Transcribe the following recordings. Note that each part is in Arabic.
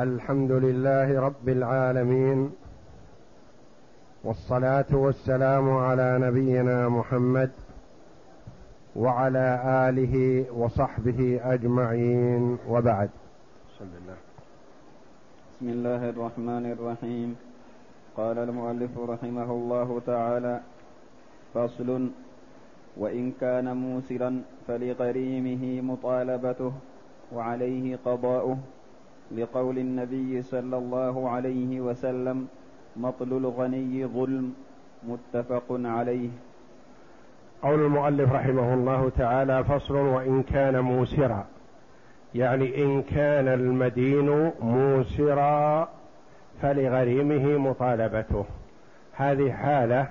الحمد لله رب العالمين والصلاة والسلام على نبينا محمد وعلى آله وصحبه أجمعين وبعد. بسم الله بسم الله الرحمن الرحيم. قال المؤلف رحمه الله تعالى فصل وإن كان موسرا فلغريمه مطالبته وعليه قضاؤه لقول النبي صلى الله عليه وسلم مطل الغني ظلم متفق عليه. قول المؤلف رحمه الله تعالى فصل وإن كان موسرا. يعني إن كان المدين موسرا فلغريمه مطالبته. هذه حالة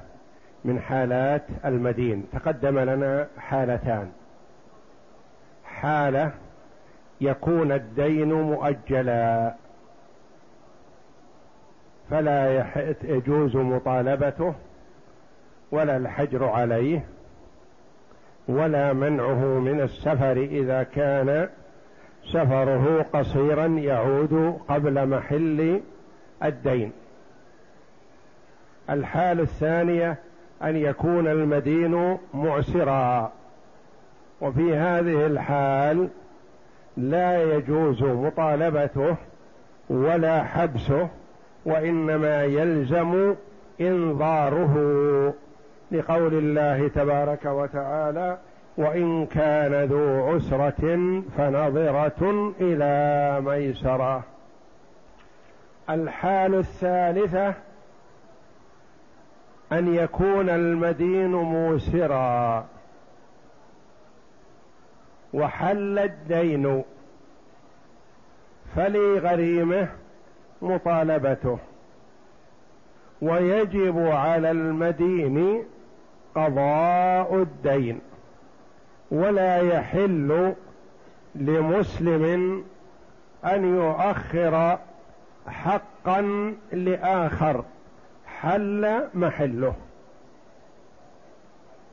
من حالات المدين. تقدم لنا حالتان. حالة يكون الدين مؤجلا. فلا يجوز مطالبته ولا الحجر عليه ولا منعه من السفر إذا كان سفره قصيرا يعود قبل محل الدين. الحال الثانية أن يكون المدين معسرا. وفي هذه الحال لا يجوز مطالبته ولا حبسه وإنما يلزم إنظاره لقول الله تبارك وتعالى وإن كان ذو عسرة فنظرة إلى ميسرة. الحال الثالثة أن يكون المدين موسرا. وحل الدين فلغريمه مطالبته. ويجب على المدين قضاء الدين ولا يحل لمسلم أن يؤخر حقا لآخر حل محله.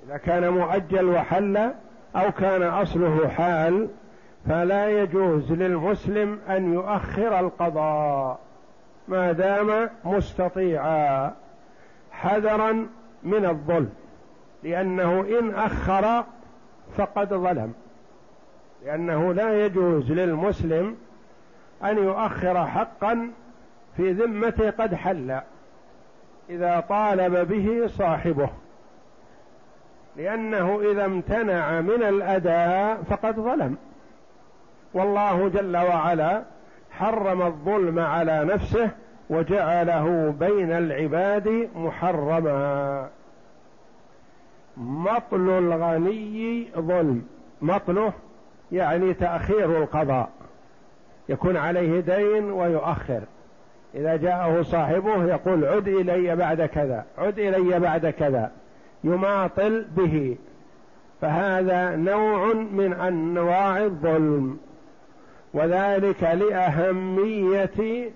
إذا كان مؤجل وحل أو كان أصله حال فلا يجوز للمسلم أن يؤخر القضاء ما دام مستطيعا حذرا من الظلم لأنه إن أخر فقد ظلم. لأنه لا يجوز للمسلم أن يؤخر حقا في ذمته قد حل إذا طالب به صاحبه. لأنه إذا امتنع من الأداء فقد ظلم. والله جل وعلا حرم الظلم على نفسه وجعله بين العباد محرما. مطل الغني ظلم. مطله يعني تأخير القضاء. يكون عليه دين ويؤخر. إذا جاءه صاحبه يقول عد إلي بعد كذا عد إلي بعد كذا. يماطل به. فهذا نوع من أنواع الظلم. وذلك لأهمية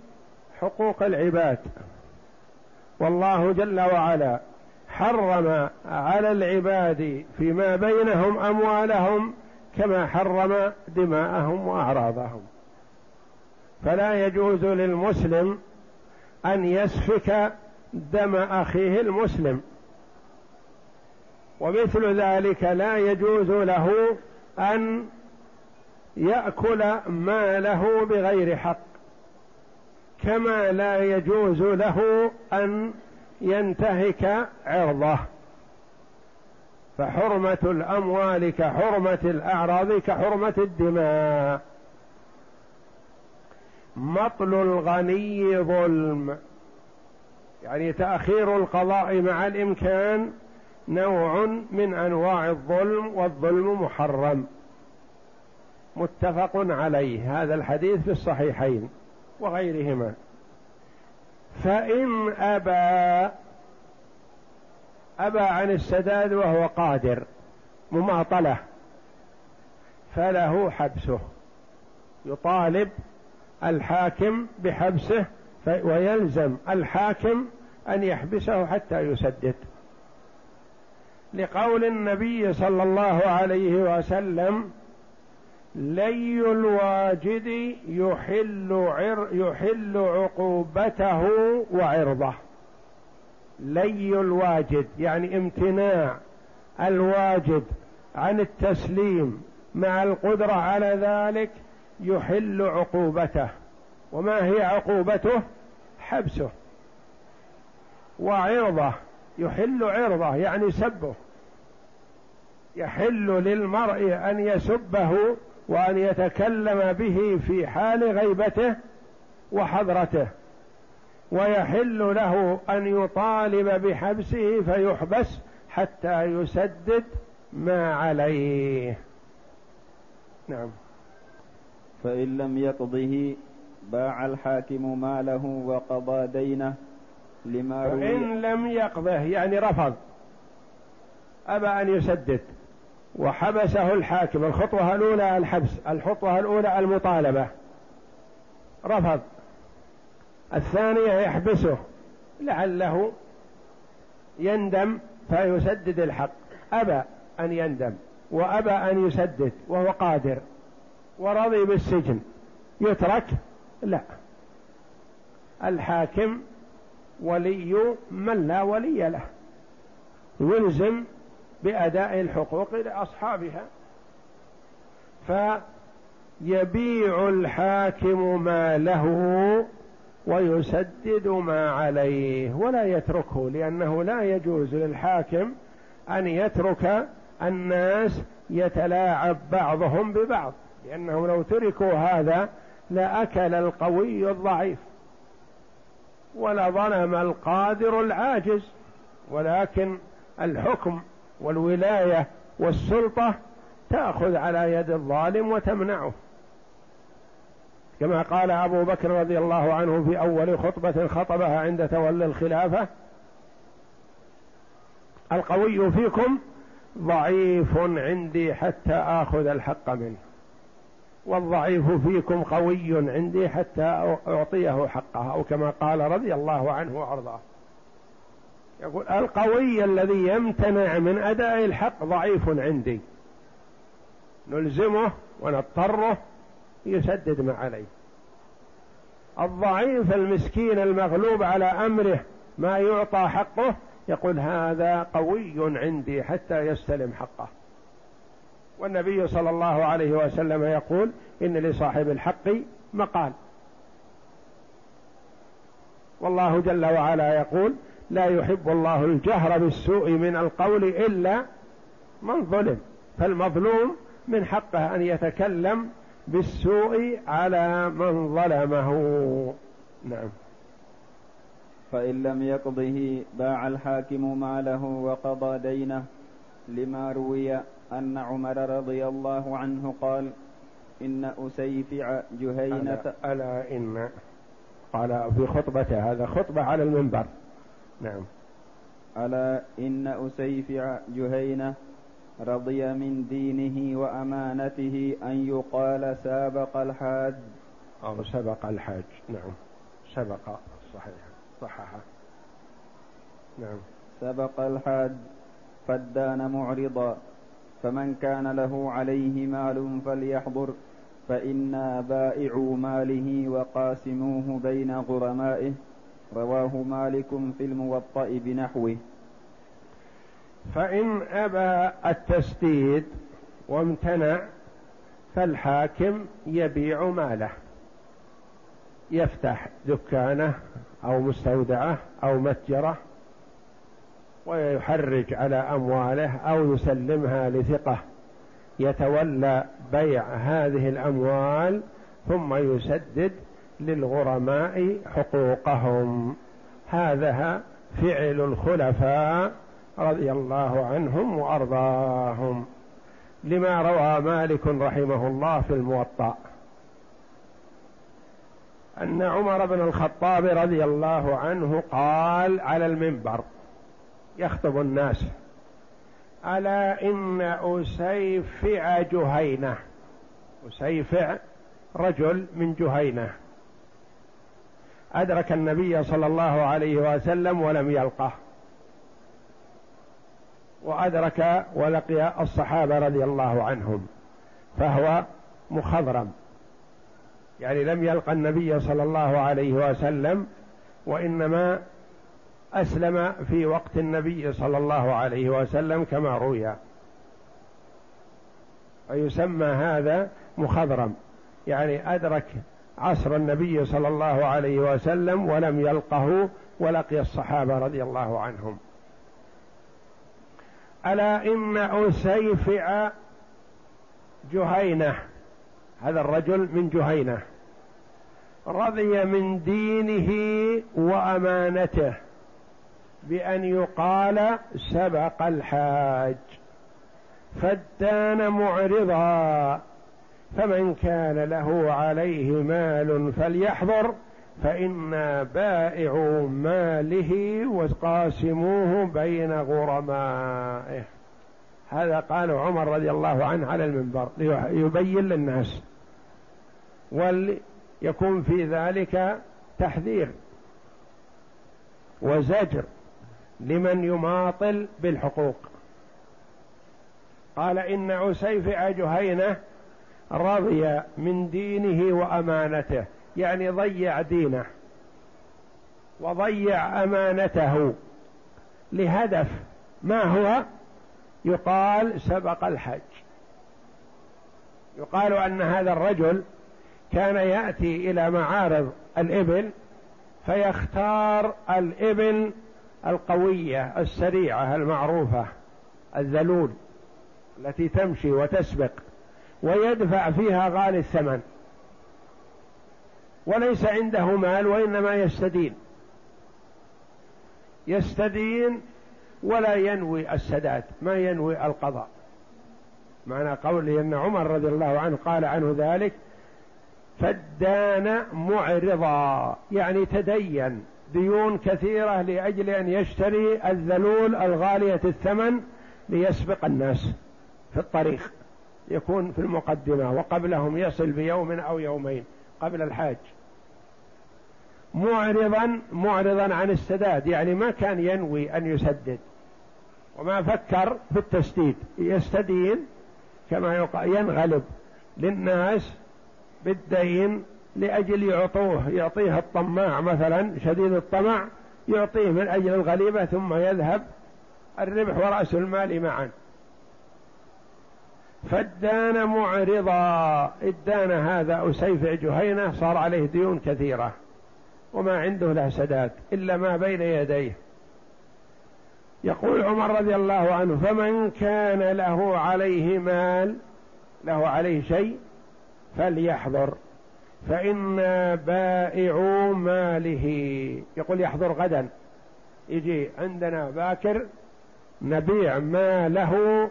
حقوق العباد. والله جل وعلا حرم على العباد فيما بينهم أموالهم كما حرم دماءهم وأعراضهم. فلا يجوز للمسلم أن يسفك دم أخيه المسلم. ومثل ذلك لا يجوز له أن يأكل ماله بغير حق كما لا يجوز له أن ينتهك عرضه. فحرمة الأموال كحرمة الأعراض كحرمة الدماء. مطل الغني ظلم يعني تأخير القضاء مع الإمكان نوع من أنواع الظلم والظلم محرم. متفق عليه. هذا الحديث في الصحيحين وغيرهما. فإن أبى أبى عن السداد وهو قادر مماطلة فله حبسه. يطالب الحاكم بحبسه ويلزم الحاكم أن يحبسه حتى يسدد. لقول النبي صلى الله عليه وسلم لي الواجد يحل عر يحل عقوبته وعرضه. لي الواجد يعني امتناع الواجد عن التسليم مع القدرة على ذلك يحل عقوبته. وما هي عقوبته؟ حبسه. وعرضه. يحل عرضه يعني سبه. يحل للمرء أن يسبه وأن يتكلم به في حال غيبته وحضرته. ويحل له أن يطالب بحبسه فيحبس حتى يسدد ما عليه. نعم. فإن لم يقضه باع الحاكم ماله وقضى دينه لما روي. فإن لم يقضه يعني رفض. أبى أن يسدد. وحبسه الحاكم. الخطوة الأولى الحبس الخطوة الأولى المطالبة. رفض. الثانية يحبسه. لعله يندم فيسدد الحق. أبى أن يندم. وأبى أن يسدد. وهو قادر. ورضي بالسجن. يترك؟ لا. الحاكم ولي من لا ولي له يلزم بأداء الحقوق لأصحابها. فيبيع الحاكم ما له ويسدد ما عليه ولا يتركه لأنه لا يجوز للحاكم أن يترك الناس يتلاعب بعضهم ببعض لأنه لو تركوا هذا لأكل القوي الضعيف. ولظلم القادر العاجز ولكن الحكم والولاية والسلطة تأخذ على يد الظالم وتمنعه. كما قال أبو بكر رضي الله عنه في أول خطبة خطبها عند تولي الخلافة القوي فيكم ضعيف عندي حتى آخذ الحق منه. والضعيف فيكم قوي عندي حتى أعطيه حقه أو كما قال رضي الله عنه وأرضاه. يقول القوي الذي يمتنع من أداء الحق ضعيف عندي. نلزمه ونضطره يسدد ما عليه. الضعيف المسكين المغلوب على أمره ما يعطى حقه يقول هذا قوي عندي حتى يستلم حقه. والنبي صلى الله عليه وسلم يقول إن لصاحب الحق مقال. والله جل وعلا يقول لا يحب الله الجهر بالسوء من القول إلا من ظلم فالمظلوم من حقه أن يتكلم بالسوء على من ظلمه. نعم. فإن لم يقضه باع الحاكم ماله وقضى دينه لما روي أن عمر رضي الله عنه قال إن أسيفع جهينة. ألا, ألا إن قال في خطبته هذا خطبة على المنبر. نعم. ألا إن أسيفع جهينة رضي من دينه وأمانته أن يقال سابق الحاج. أو سبق الحاج. نعم. سبق صحيح. صححه نعم. سبق الحاج فدان معرضا. فمن كان له عليه مال فليحضر فإنا بائعو ماله وقاسموه بين غرمائه. رواه مالك في الموطأ بنحوه. فإن أبى التسديد وامتنع فالحاكم يبيع ماله. يفتح دكانه أو مستودعه أو متجره. ويحرج على أمواله أو يسلمها لثقة. يتولى بيع هذه الأموال ثم يسدد للغرماء حقوقهم. هذا فعل الخلفاء رضي الله عنهم وأرضاهم. لما روى مالك رحمه الله في الموطأ أن عمر بن الخطاب رضي الله عنه قال على المنبر يخطب الناس. ألا إن أسيفع جهينة. أسيفع رجل من جهينة. أدرك النبي صلى الله عليه وسلم ولم يلقه. وأدرك ولقي الصحابة رضي الله عنهم. فهو مخضرم. يعني لم يلقى النبي صلى الله عليه وسلم وإنما أسلم في وقت النبي صلى الله عليه وسلم كما روي. ويسمى هذا مخضرم. يعني أدرك عصر النبي صلى الله عليه وسلم ولم يلقه ولقي الصحابة رضي الله عنهم. ألا إن أسيفع جهينة. هذا الرجل من جهينة. رضي من دينه وأمانته. بأن يقال سبق الحاج فدان معرضا فمن كان له عليه مال فليحضر فإنا بائع ماله وقاسموه بين غرمائه. هذا قال عمر رضي الله عنه على المنبر ليبين للناس. وليكون في ذلك تحذير وزجر. لمن يماطل بالحقوق. قال إن عسيفع جهينة رضي من دينه وأمانته يعني ضيع دينه وضيع أمانته لهدف ما هو؟ يقال سبق الحج. يقال أن هذا الرجل كان يأتي إلى معارض الإبل فيختار الإبل القوية السريعة المعروفة الذلول التي تمشي وتسبق ويدفع فيها غالي الثمن. وليس عنده مال وإنما يستدين. يستدين ولا ينوي السداد ما ينوي القضاء. معنى قوله إن عمر رضي الله عنه قال عنه ذلك فدان معرضا يعني تدين. ديون كثيرة لأجل أن يشتري الذلول الغالية الثمن ليسبق الناس في الطريق يكون في المقدمة وقبلهم يصل بيوم أو يومين قبل الحاج. معرضا معرضا عن السداد يعني ما كان ينوي أن يسدد. وما فكر في التسديد يستدين كما ينغلب للناس بالدين لأجل يعطوه يعطيه الطماع مثلا شديد الطمع يعطيه من أجل الغليبة ثم يذهب الربح ورأس المال معا. فالدان معرضا. الدان هذا أسيفع جهينة صار عليه ديون كثيرة وما عنده له سداد إلا ما بين يديه. يقول عمر رضي الله عنه فمن كان له عليه مال له عليه شيء فليحضر. فإنا بائعو ماله. يقول يحضر غدا. يجي عندنا باكر نبيع ماله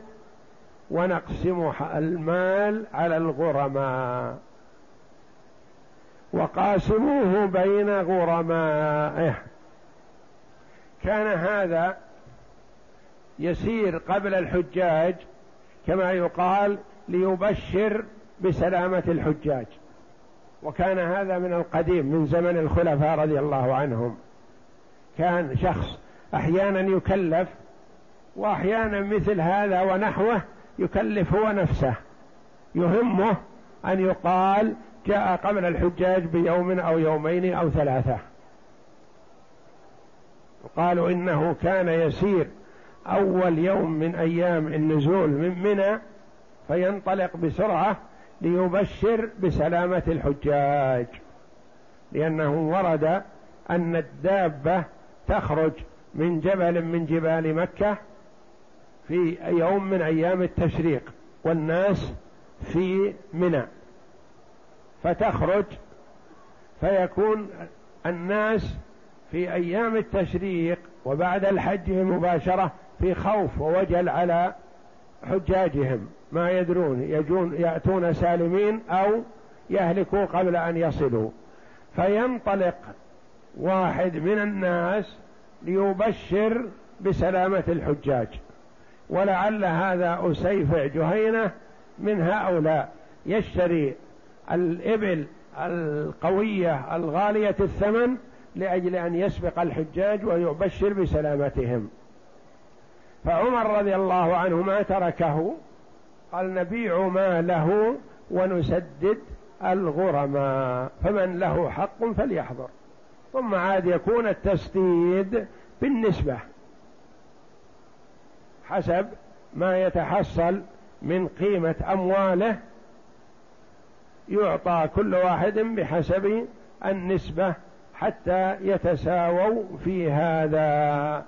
ونقسم المال على الغرماء. وقاسموه بين غرمائه. كان هذا يسير قبل الحجاج كما يقال ليبشر بسلامة الحجاج. وكان هذا من القديم من زمن الخلفاء رضي الله عنهم. كان شخص أحيانا يكلف وأحيانا مثل هذا ونحوه يكلف هو نفسه. يهمه أن يقال جاء قبل الحجاج بيوم أو يومين أو ثلاثة. قالوا إنه كان يسير أول يوم من أيام النزول من منى فينطلق بسرعة ليبشر بسلامة الحجاج. لأنه ورد أن الدابة تخرج من جبل من جبال مكة في يوم من أيام التشريق والناس في منى. فتخرج فيكون الناس في أيام التشريق وبعد الحج مباشرة في خوف ووجل على حجاجهم ما يدرون يجون يأتون سالمين أو يهلكوا قبل أن يصلوا. فينطلق واحد من الناس ليبشر بسلامة الحجاج. ولعل هذا أسيفع جهينة من هؤلاء. يشتري الإبل القوية الغالية الثمن لأجل أن يسبق الحجاج ويبشر بسلامتهم. فعمر رضي الله عنه ما تركه. قال نبيع ما له ونسدد الغرماء فمن له حق فليحضر. ثم عاد يكون التسديد بالنسبة. حسب ما يتحصل من قيمة أمواله. يعطى كل واحد بحسب النسبة حتى يتساووا في هذا.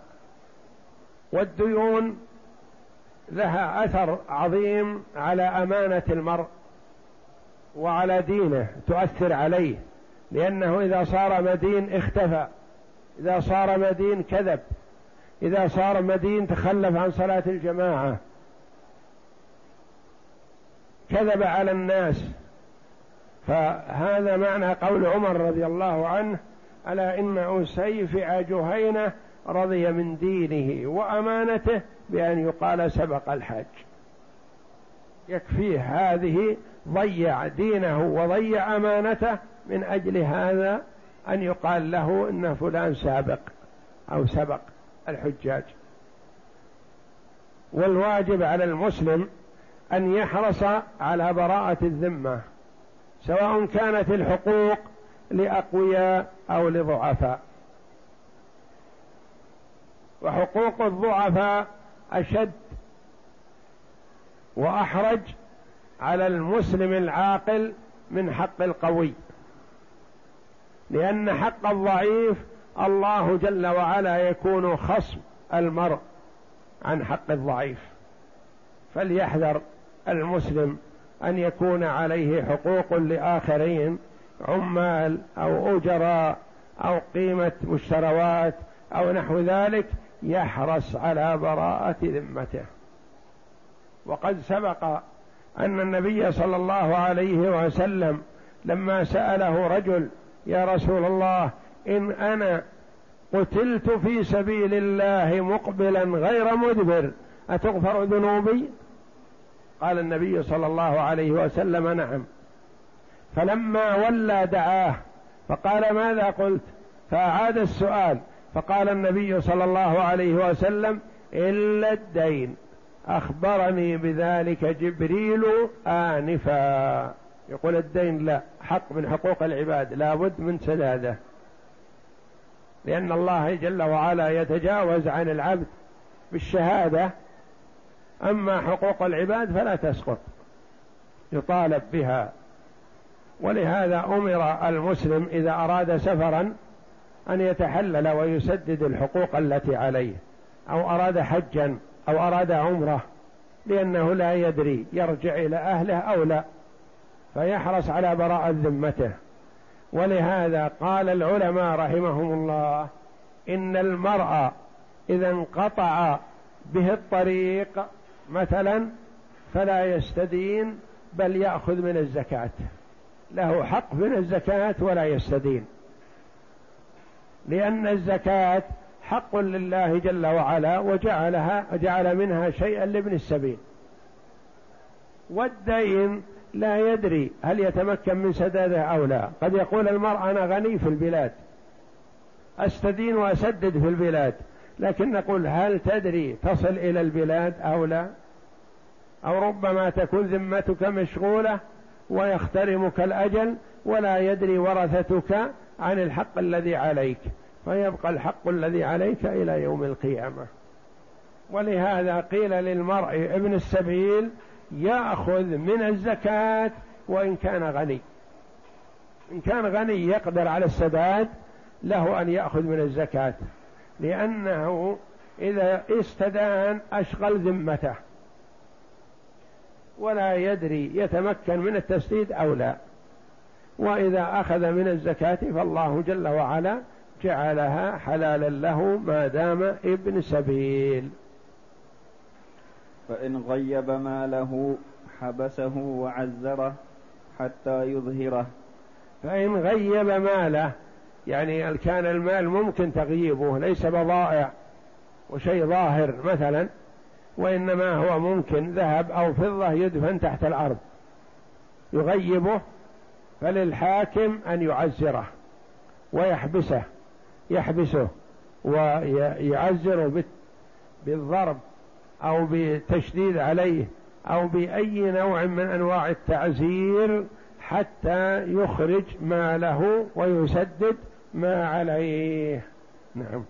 والديون لها أثر عظيم على أمانة المرء وعلى دينه تؤثر عليه لأنه إذا صار مدين اختفى إذا صار مدين كذب إذا صار مدين تخلف عن صلاة الجماعة كذب على الناس. فهذا معنى قول عمر رضي الله عنه ألا إن اسيفع جهينة رضي من دينه وأمانته بأن يقال سبق الحج. يكفيه هذه ضيع دينه وضيع أمانته من أجل هذا أن يقال له إن فلان سابق أو سبق الحجاج. والواجب على المسلم أن يحرص على براءة الذمة سواء كانت الحقوق لأقوياء أو لضعفاء. وحقوق الضعفاء أشد وأحرج على المسلم العاقل من حق القوي. لأن حق الضعيف الله جل وعلا يكون خصم المرء عن حق الضعيف. فليحذر المسلم أن يكون عليه حقوق لآخرين عمال أو أجراء أو قيمة مشتروات أو نحو ذلك يحرص على براءة ذمته. وقد سبق أن النبي صلى الله عليه وسلم لما سأله رجل يا رسول الله إن أنا قتلت في سبيل الله مقبلا غير مدبر أتغفر ذنوبي؟ قال النبي صلى الله عليه وسلم نعم. فلما ولى دعاه فقال ماذا قلت؟ فأعاد السؤال فقال النبي صلى الله عليه وسلم إلا الدين أخبرني بذلك جبريل آنفا. يقول الدين لا حق من حقوق العباد لا بد من سدادة. لأن الله جل وعلا يتجاوز عن العبد بالشهادة أما حقوق العباد فلا تسقط يطالب بها. ولهذا أمر المسلم إذا أراد سفرا أن يتحلل ويسدد الحقوق التي عليه أو أراد حجا أو أراد عمرة لأنه لا يدري يرجع إلى أهله أو لا فيحرص على براءة ذمته. ولهذا قال العلماء رحمهم الله إن المرأة إذا انقطع به الطريق مثلا فلا يستدين بل يأخذ من الزكاة. له حق من الزكاة ولا يستدين. لأن الزكاة حق لله جل وعلا وجعلها جعل منها شيئا لابن السبيل. والدين لا يدري هل يتمكن من سداده أو لا. قد يقول المرء أنا غني في البلاد أستدين وأسدد في البلاد لكن نقول هل تدري تصل إلى البلاد أو لا؟ أو ربما تكون ذمتك مشغولة ويخترمك الأجل ولا يدري ورثتك عن الحق الذي عليك فيبقى الحق الذي عليك إلى يوم القيامة. ولهذا قيل للمرء ابن السبيل يأخذ من الزكاة وإن كان غني. إن كان غني يقدر على السداد له أن يأخذ من الزكاة. لأنه إذا استدان أشغل ذمته. ولا يدري يتمكن من التسديد أو لا. وإذا أخذ من الزكاة فالله جل وعلا جعلها حلالا له ما دام ابن سبيل. فإن غيب ماله حبسه وعزره حتى يظهره. فإن غيب ماله يعني كان المال ممكن تغييبه ليس بضائع وشيء ظاهر مثلا وإنما هو ممكن ذهب أو فضة يدفن تحت الأرض يغيبه فللحاكم أن يعزره ويحبسه يحبسه ويعزره بالضرب أو بتشديد عليه أو بأي نوع من أنواع التعزير حتى يخرج ما له ويسدد ما عليه. نعم.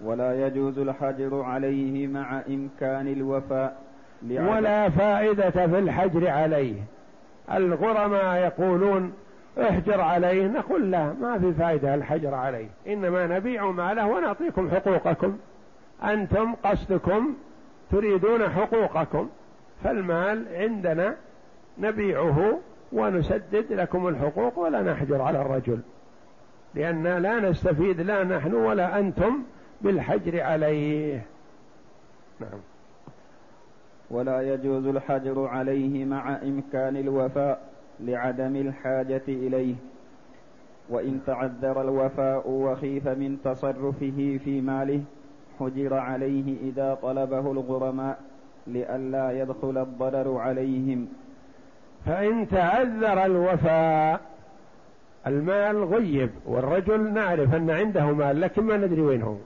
ولا يجوز الحجر عليه مع إمكان الوفاء ولا فائدة في الحجر عليه. الغرماء يقولون احجر عليه نقول لا ما في فائدة الحجر عليه. إنما نبيع ماله ونعطيكم حقوقكم. أنتم قصدكم تريدون حقوقكم. فالمال عندنا نبيعه ونسدد لكم الحقوق ولا نحجر على الرجل. لأن لا نستفيد لا نحن ولا أنتم بالحجر عليه. نعم. ولا يجوز الحجر عليه مع إمكان الوفاء لعدم الحاجة إليه. وإن تعذر الوفاء وخيف من تصرفه في ماله حجر عليه إذا طلبه الغرماء لئلا يدخل الضرر عليهم. فإن تعذر الوفاء المال غيب والرجل نعرف أن عنده مال لكن ما ندري وين هو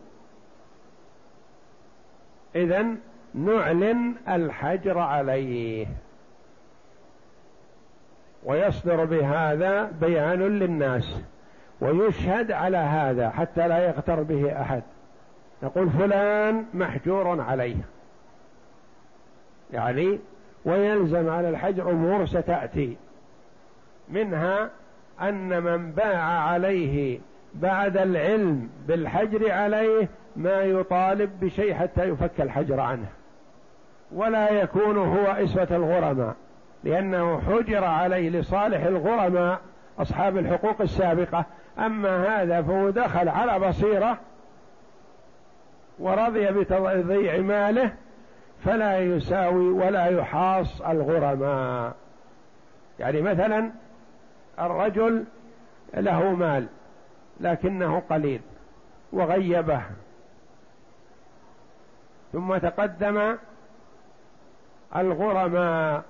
إذا نعلن الحجر عليه. ويصدر بهذا بيان للناس ويشهد على هذا حتى لا يغتر به أحد. نقول فلان محجور عليه. يعني ويلزم على الحجر أمور ستأتي. منها أن من باع عليه بعد العلم بالحجر عليه ما يطالب بشيء حتى يفك الحجر عنه. ولا يكون هو إسوة الغرماء لأنه حجر عليه لصالح الغرماء أصحاب الحقوق السابقة. أما هذا فهو دخل على بصيرة ورضي بتضييع ماله فلا يساوي ولا يحاص الغرماء. يعني مثلا الرجل له مال لكنه قليل وغيبه ثم تقدم الغرماء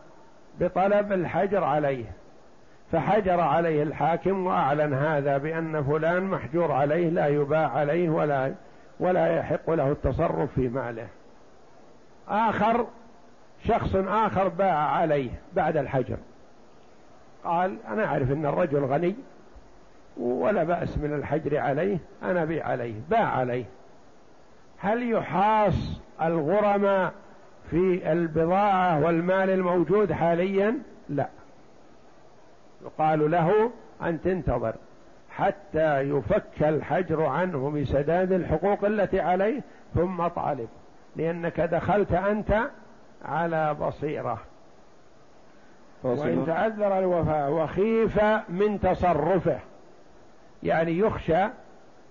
بطلب الحجر عليه فحجر عليه الحاكم وأعلن هذا بأن فلان محجور عليه لا يباع عليه ولا ولا يحق له التصرف في ماله. آخر شخص آخر باع عليه بعد الحجر. قال أنا أعرف أن الرجل غني ولا بأس من الحجر عليه أنا بيع عليه باع عليه. هل يحاص الغرماء في البضاعة والمال الموجود حاليا؟ لا. يقال له أن تنتظر حتى يفك الحجر عنه بسداد الحقوق التي عليه ثم طالب. لأنك دخلت أنت على بصيرة. وإن تعذر الوفاء وخيف من تصرفه. يعني يخشى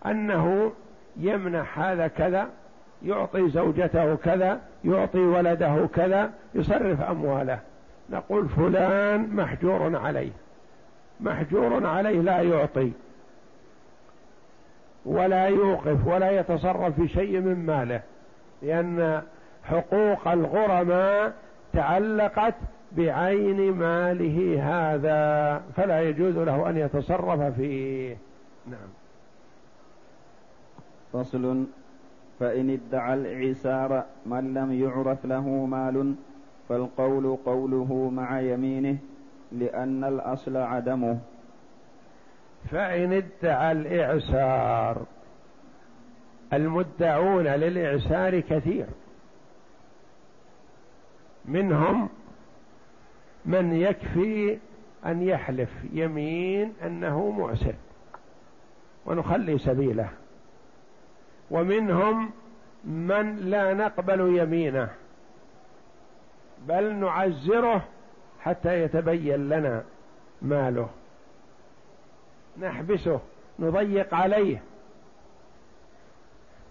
أنه يمنح هذا كذا يعطي زوجته كذا يعطي ولده كذا يصرف أمواله. نقول فلان محجور عليه. محجور عليه لا يعطي. ولا يوقف ولا يتصرف في شيء من ماله. لأن حقوق الغرماء تعلقت بعين ماله هذا فلا يجوز له أن يتصرف فيه. نعم. فصل فإن ادعى العسار من لم يعرف له مال فالقول قوله مع يمينه لأن الأصل عدمه. فإن ادعى الإعسار المدعون للإعسار كثير. منهم من يكفي أن يحلف يمين أنه معسر ونخلي سبيله. ومنهم من لا نقبل يمينه بل نعزره حتى يتبين لنا ماله. نحبسه نضيق عليه.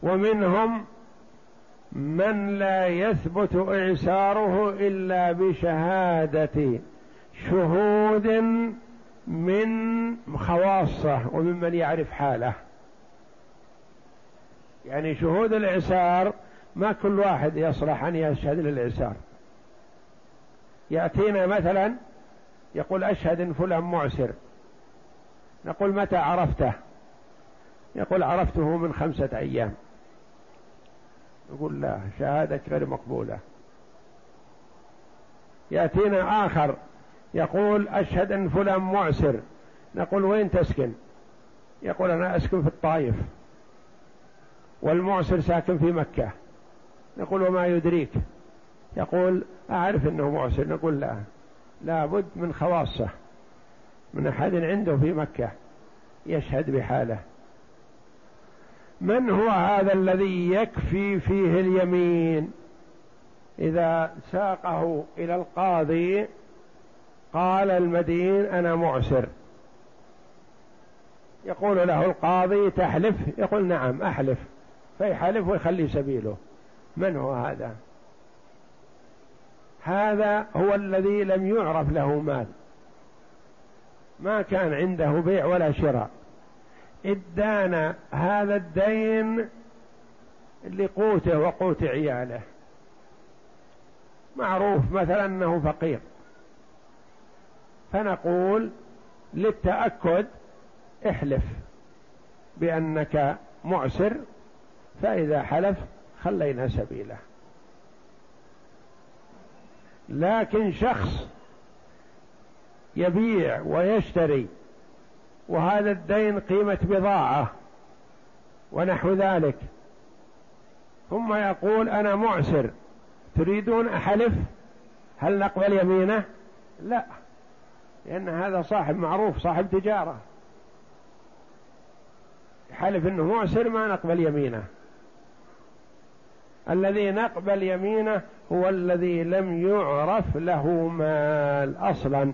ومنهم من لا يثبت إعساره إلا بشهادة شهود من خواصه وممن يعرف حاله. يعني شهود الإعسار ما كل واحد يصلح أن يشهد للإعسار. يأتينا مثلا يقول أشهد إن فلان معسر. نقول متى عرفته؟ يقول عرفته من خمسة أيام. يقول لا شهادة غير مقبولة. يأتينا آخر يقول أشهد أن فلان معسر. نقول وين تسكن؟ يقول أنا أسكن في الطائف. والمعسر ساكن في مكة. نقول وما يدريك. يقول أعرف أنه معسر. نقول لا. لابد من خواصة. من أحد عنده في مكة. يشهد بحاله. من هو هذا الذي يكفي فيه اليمين؟ إذا ساقه إلى القاضي قال المدين أنا معسر. يقول له القاضي تحلف؟ يقول نعم أحلف. فيحلف ويخلي سبيله. من هو هذا؟ هذا هو الذي لم يعرف له مال. ما كان عنده بيع ولا شراء. ادان هذا الدين لقوته وقوت عياله. معروف مثلا أنه فقير. فنقول للتأكد احلف بأنك معسر فإذا حلف خلينا سبيله. لكن شخص يبيع ويشتري وهذا الدين قيمة بضاعة ونحو ذلك ثم يقول أنا معسر تريدون أحلف؟ هل نقبل يمينه؟ لا لأن هذا صاحب معروف صاحب تجارة. حلف إنه معسر ما نقبل يمينه. الذي نقبل يمينه هو الذي لم يعرف له مال أصلا.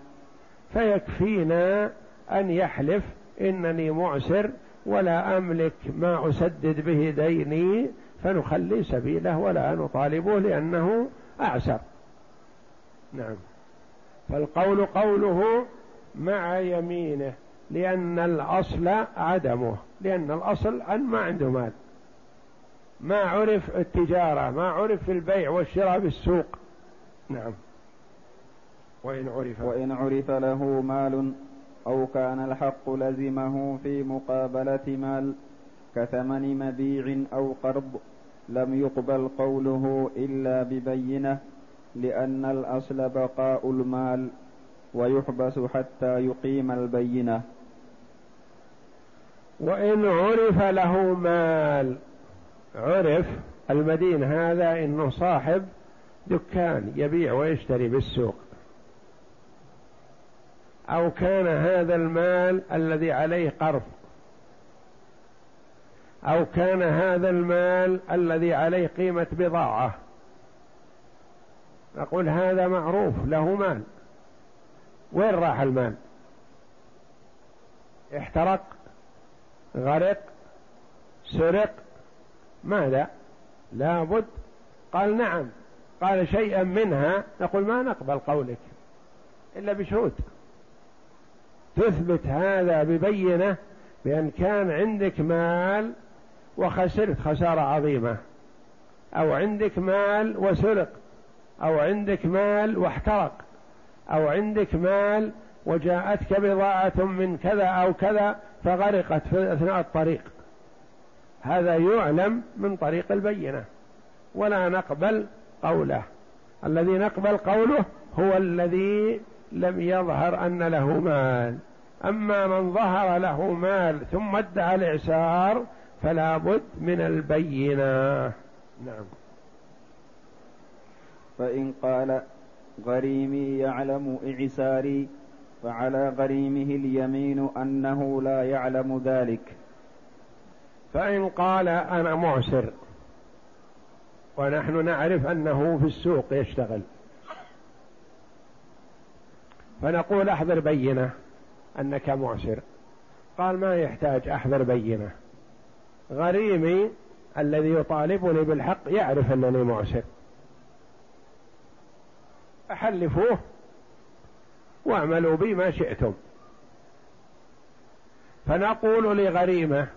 فيكفينا أن يحلف إنني معسر ولا أملك ما أسدد به ديني فنخلي سبيله ولا نطالبه لأنه أعسر. نعم. فالقول قوله مع يمينه لأن الأصل عدمه لأن الأصل أن ما عنده مال. ما عرف التجارة ما عرف في البيع والشراء بالسوق. نعم. وإن عرف. وإن عرف له مال أو كان الحق لزمه في مقابلة مال كثمن مبيع أو قرض لم يقبل قوله إلا ببينة لأن الأصل بقاء المال ويحبس حتى يقيم البينة. وإن عرف له مال عرف المدين هذا إنه صاحب دكان يبيع ويشتري بالسوق. أو كان هذا المال الذي عليه قرض. أو كان هذا المال الذي عليه قيمة بضاعة. نقول هذا معروف له مال. وين راح المال؟ احترق غرق سرق ماذا؟ لابد قال نعم. قال شيئا منها نقول ما نقبل قولك. إلا بشهود تثبت هذا ببينة بأن كان عندك مال وخسرت خسارة عظيمة. أو عندك مال وسرق. أو عندك مال واحترق. أو عندك مال وجاءتك بضاعة من كذا أو كذا فغرقت في أثناء الطريق. هذا يعلم من طريق البينة. ولا نقبل قوله. الذي نقبل قوله هو الذي لم يظهر أن له مال. أما من ظهر له مال ثم ادعى الإعسار فلا بد من البينة. نعم. فإن قال غريمي يعلم إعساري فعلى غريمه اليمين أنه لا يعلم ذلك. فإن قال أنا معسر ونحن نعرف أنه في السوق يشتغل. فنقول أحضر بينة أنك معسر. قال ما يحتاج أحضر بينة. غريمي الذي يطالبني بالحق يعرف أنني معسر. أحلفوه واعملوا بي ما شئتم. فنقول لغريمة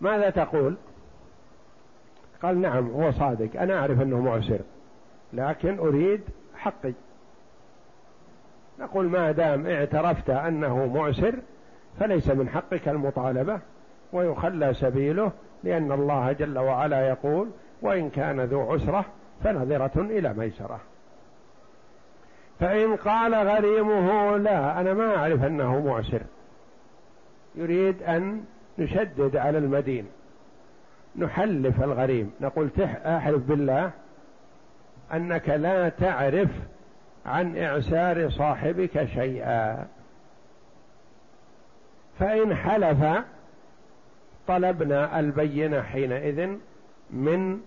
ماذا تقول؟ قال نعم هو صادق أنا أعرف أنه معسر لكن أريد حقي. نقول ما دام اعترفت أنه معسر فليس من حقك المطالبة ويخلى سبيله لأن الله جل وعلا يقول وإن كان ذو عسرة فنظرة إلى ميسرة فإن قال غريمه لا أنا ما أعرف أنه معسر يريد أن نشدد على المدين. نحلف الغريم. نقول أحلف بالله أنك لا تعرف عن إعسار صاحبك شيئا. فإن حلف طلبنا البينة حينئذ من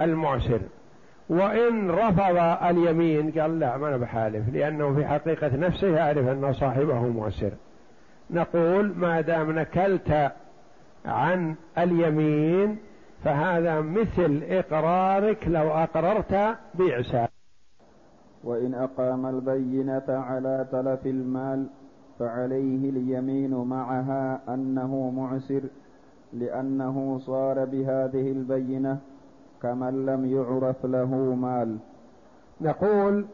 المعسر. وإن رفض اليمين قال لا ما أنا بحالف لأنه في حقيقة نفسه يعرف أن صاحبه معسر. نقول ما دام نكلت عن اليمين فهذا مثل إقرارك لو أقررت بإعسار وإن أقام البينة على تلف المال فعليه اليمين معها أنه معسر لأنه صار بهذه البينة كمن لم يعرف له مال. نقول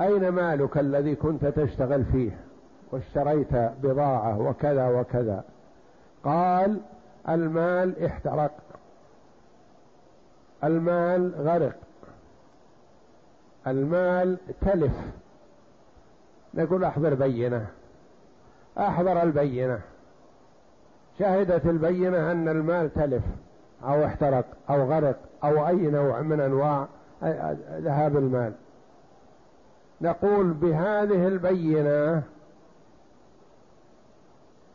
أين مالك الذي كنت تشتغل فيه؟ واشتريت بضاعة وكذا وكذا. قال المال احترق. المال غرق. المال تلف. نقول أحضر بينة. أحضر البينة. شهدت البينة أن المال تلف. أو احترق أو غرق أو أي نوع من أنواع ذهاب المال. نقول بهذه البينة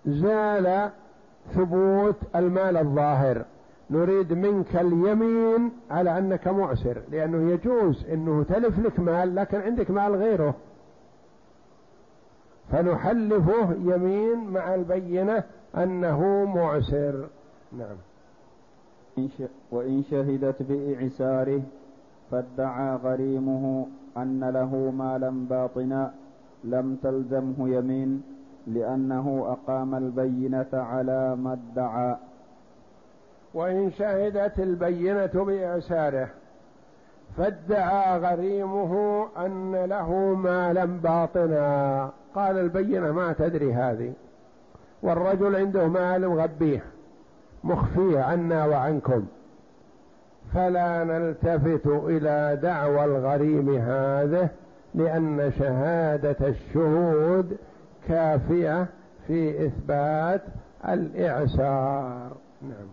زال ثبوت المال الظاهر. نريد منك اليمين على أنك معسر لأنه يجوز إنه تلف لك مال لكن عندك مال غيره. فنحلفه يمين مع البينة أنه معسر. نعم. وإن شهدت بإعساره فادعى غريمه أن له مالا باطنا لم تلزمه يمين. لأنه أقام البينة على ما ادعى. وإن شهدت البينة بإعساره فادعى غريمه أن له مالا باطنا. قال البينة ما تدري هذه. والرجل عنده مال مغبيه مخفيه عنا وعنكم. فلا نلتفت إلى دعوى الغريم هذه لأن شهادة الشهود كافية في إثبات الإعسار. نعم.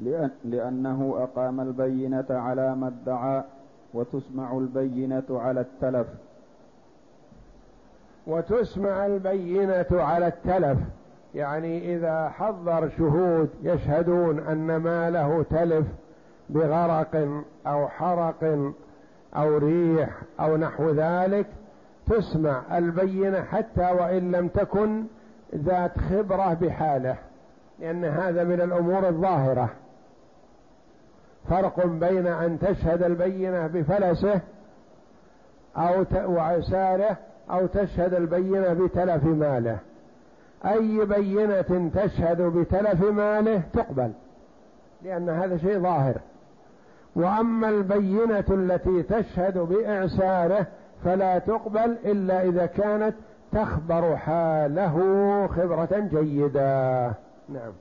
لأن لأنه أقام البينة على ما ادعى وتسمع البينة على التلف. وتسمع البينة على التلف. يعني إذا حضر شهود يشهدون أن ماله تلف بغرق أو حرق أو ريح أو نحو ذلك تسمع البينة حتى وإن لم تكن ذات خبرة بحاله لأن هذا من الأمور الظاهرة. فرق بين أن تشهد البينة بفلسه أو وعساره أو تشهد البينة بتلف ماله. أي بينة تشهد بتلف ماله تقبل لأن هذا شيء ظاهر. وأما البينة التي تشهد بإعساره فلا تقبل إلا إذا كانت تخبر حاله خبرة جيدة. نعم.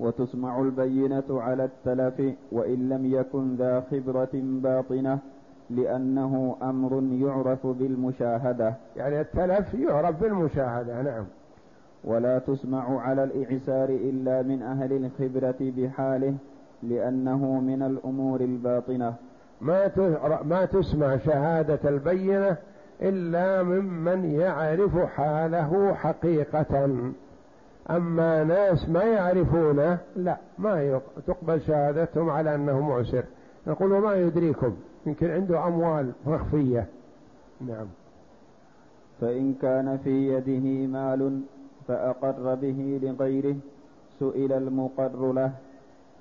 وتسمع البينة على التلف وإن لم يكن ذا خبرة باطنة لأنه أمر يعرف بالمشاهدة. يعني التلف يعرف بالمشاهدة نعم. ولا تسمع على الإعسار إلا من أهل الخبرة بحاله لأنه من الأمور الباطنة. ما ما تسمع شهادة البينة إلا ممن يعرف حاله حقيقة. أما ناس ما يعرفونه لا ما تقبل شهادتهم على أنه معسر. نقول وما يدريكم يمكن عنده أموال مخفية. نعم. فإن كان في يده مال فأقر به لغيره سئل المقر له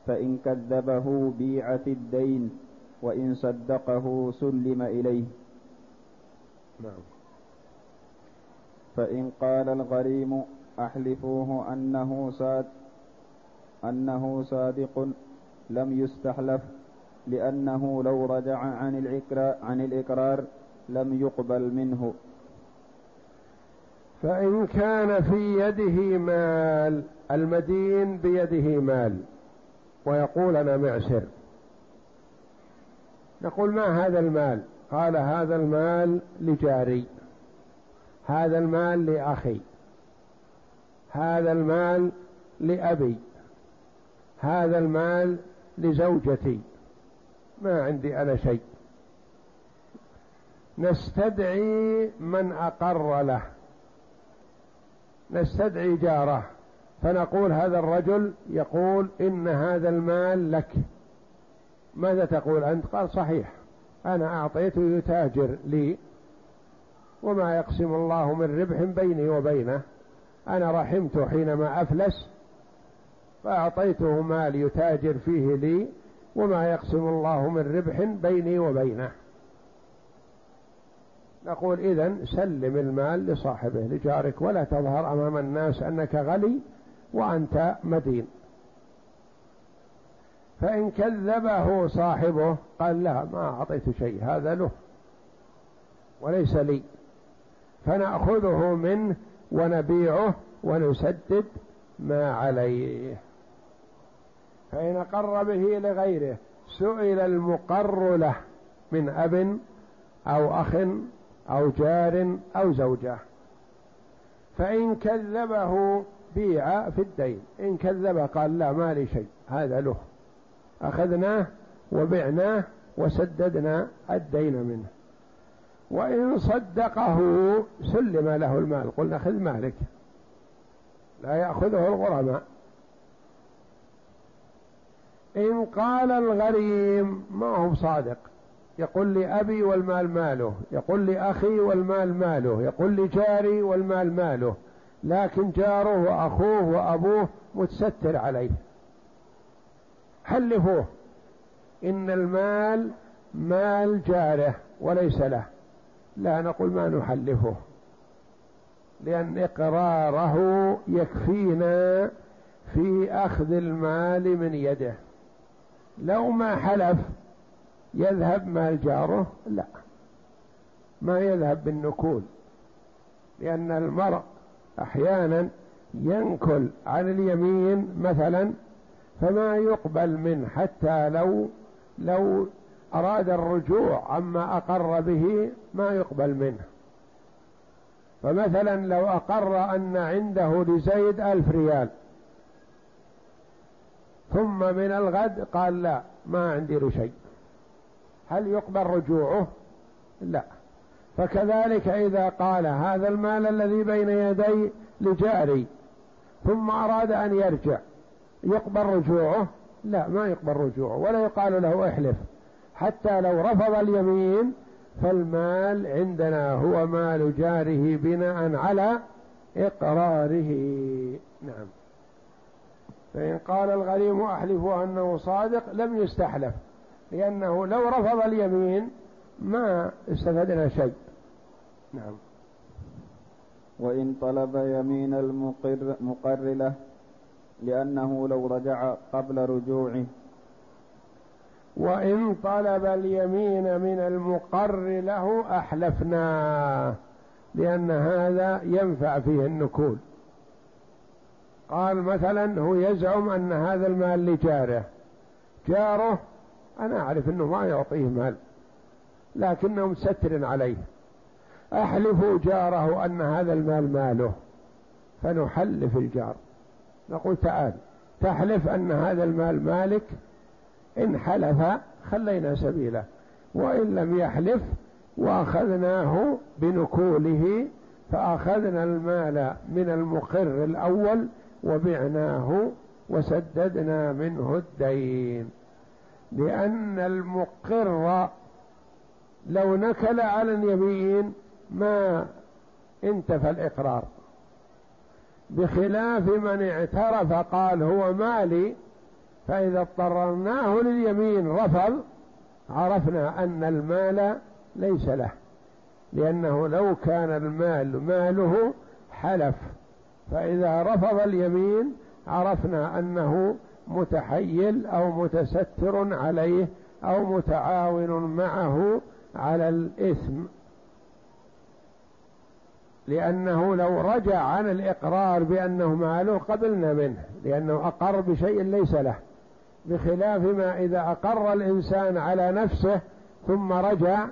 فإن كذبه بيعت الدين. وإن صدقه سلم إليه. نعم. فإن قال الغريم أحلفوه أنه صاد أنه صادق لم يستحلف لأنه لو رجع عن الإقرار, عن الإقرار لم يقبل منه. فإن كان في يده مال المدين بيده مال ويقول أنا معسر. نقول ما هذا المال؟ قال هذا المال لجاري. هذا المال لأخي. هذا المال لأبي. هذا المال لزوجتي. ما عندي أنا شيء. نستدعي من أقر له. نستدعي جاره. فنقول هذا الرجل يقول إن هذا المال لك. ماذا تقول أنت؟ قال صحيح. أنا أعطيته يتاجر لي وما يقسم الله من ربح بيني وبينه. أنا رحمته حينما أفلس فأعطيته مال يتاجر فيه لي وما يقسم الله من ربح بيني وبينه. نقول إذا سلم المال لصاحبه لجارك ولا تظهر أمام الناس أنك غني وأنت مدين. فإن كذبه صاحبه قال لا ما أعطيت شيء هذا له وليس لي. فنأخذه منه ونبيعه ونسدد ما عليه. فإن أقر به لغيره سئل المقر له من أب أو أخ أو جار أو زوجة. فإن كذبه بيع في الدين إن كذب قال لا ما لي شيء هذا له. أخذناه وبعناه وسددنا الدين منه. وإن صدقه سلم له المال. قلنا خذ مالك. لا يأخذه الغرماء. إن قال الغريم ما هو صادق. يقول لي أبي والمال ماله. يقول لي أخي والمال ماله. يقول لي جاري والمال ماله. لكن جاره وأخوه وأبوه متستر عليه. حلفوه. إن المال مال جاره وليس له. لا نقول ما نحلفه. لأن إقراره يكفينا في أخذ المال من يده. لو ما حلف يذهب مال جاره؟ لا. ما يذهب بالنكول. لأن المرء أحيانا ينكل عن اليمين مثلا فما يقبل منه حتى لو لو أراد الرجوع عما أقر به ما يقبل منه. فمثلا لو أقر أن عنده لزيد ألف ريال ثم من الغد قال لا ما عندي له شيء. هل يقبل رجوعه؟ لا. فكذلك إذا قال هذا المال الذي بين يدي لجاري ثم أراد أن يرجع يقبل رجوعه؟ لا ما يقبل رجوعه ولا يقال له احلف. حتى لو رفض اليمين فالمال عندنا هو مال جاره بناء على إقراره. نعم. فإن قال الغريم أحلف أنه صادق لم يستحلف لأنه لو رفض اليمين ما استفدنا شيء. نعم. وإن طلب يمين المقر مقر له لأنه لو رجع قبل رجوعه. وإن طلب اليمين من المقر له أحلفناه لأن هذا ينفع فيه النكول. قال مثلا هو يزعم أن هذا المال لجاره. جاره أنا أعرف أنه ما يعطيه مال لكنه مستر عليه. أحلف جاره أن هذا المال ماله فنحلف الجار. نقول تعال تحلف أن هذا المال مالك إن حلف خلينا سبيله وإن لم يحلف وأخذناه بنكوله فأخذنا المال من المقر الأول وبعناه وسددنا منه الدين. لأن المقر لو نكل على اليمين ما انتفى الإقرار. بخلاف من اعترف قال هو مالي فإذا اضطررناه لليمين رفض عرفنا أن المال ليس له لأنه لو كان المال ماله حلف. فإذا رفض اليمين عرفنا أنه متحيل أو متستر عليه أو متعاون معه على الإثم. لأنه لو رجع عن الإقرار بأنه ماله قبلنا منه لأنه أقر بشيء ليس له بخلاف ما إذا أقر الإنسان على نفسه ثم رجع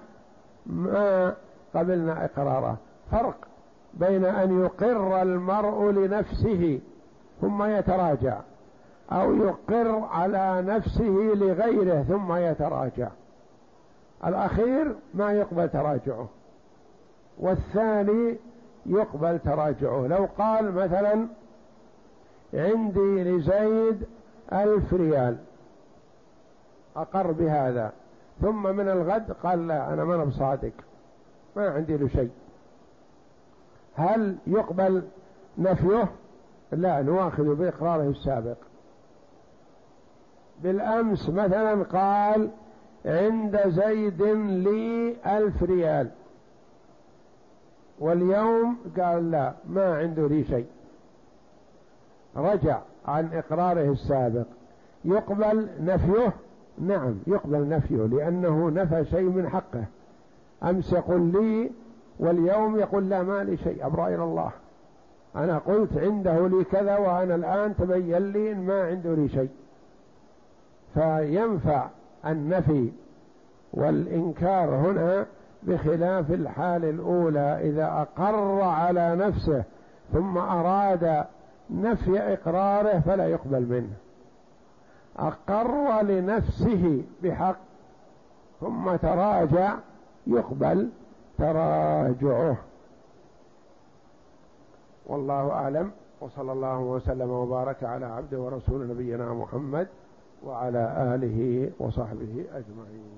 ما قبلنا إقراره. فرق بين أن يقر المرء لنفسه ثم يتراجع أو يقر على نفسه لغيره ثم يتراجع. الأخير ما يقبل تراجعه والثاني يقبل تراجعه. لو قال مثلا عندي لزيد ألف ريال أقر بهذا. ثم من الغد قال لا أنا ما بصادق ما عندي له شيء. هل يقبل نفيه؟ لا نواخذ بإقراره السابق. بالأمس مثلا قال عند زيد لي ألف ريال. واليوم قال لا ما عنده لي شيء. رجع عن إقراره السابق. يقبل نفيه؟ نعم يقبل نفيه لأنه نفى شيء من حقه. أمس يقول لي واليوم يقول لا ما لي شيء أبرأ إلى الله. أنا قلت عنده لي كذا وأنا الآن تبين لي ما عنده لي شيء. فينفع النفي والإنكار هنا بخلاف الحال الأولى إذا أقر على نفسه ثم أراد نفي إقراره فلا يقبل منه. أقر لنفسه بحق ثم تراجع يقبل تراجعه. والله أعلم. وصلى الله وسلم وبارك على عبده ورسول نبينا محمد وعلى آله وصحبه أجمعين.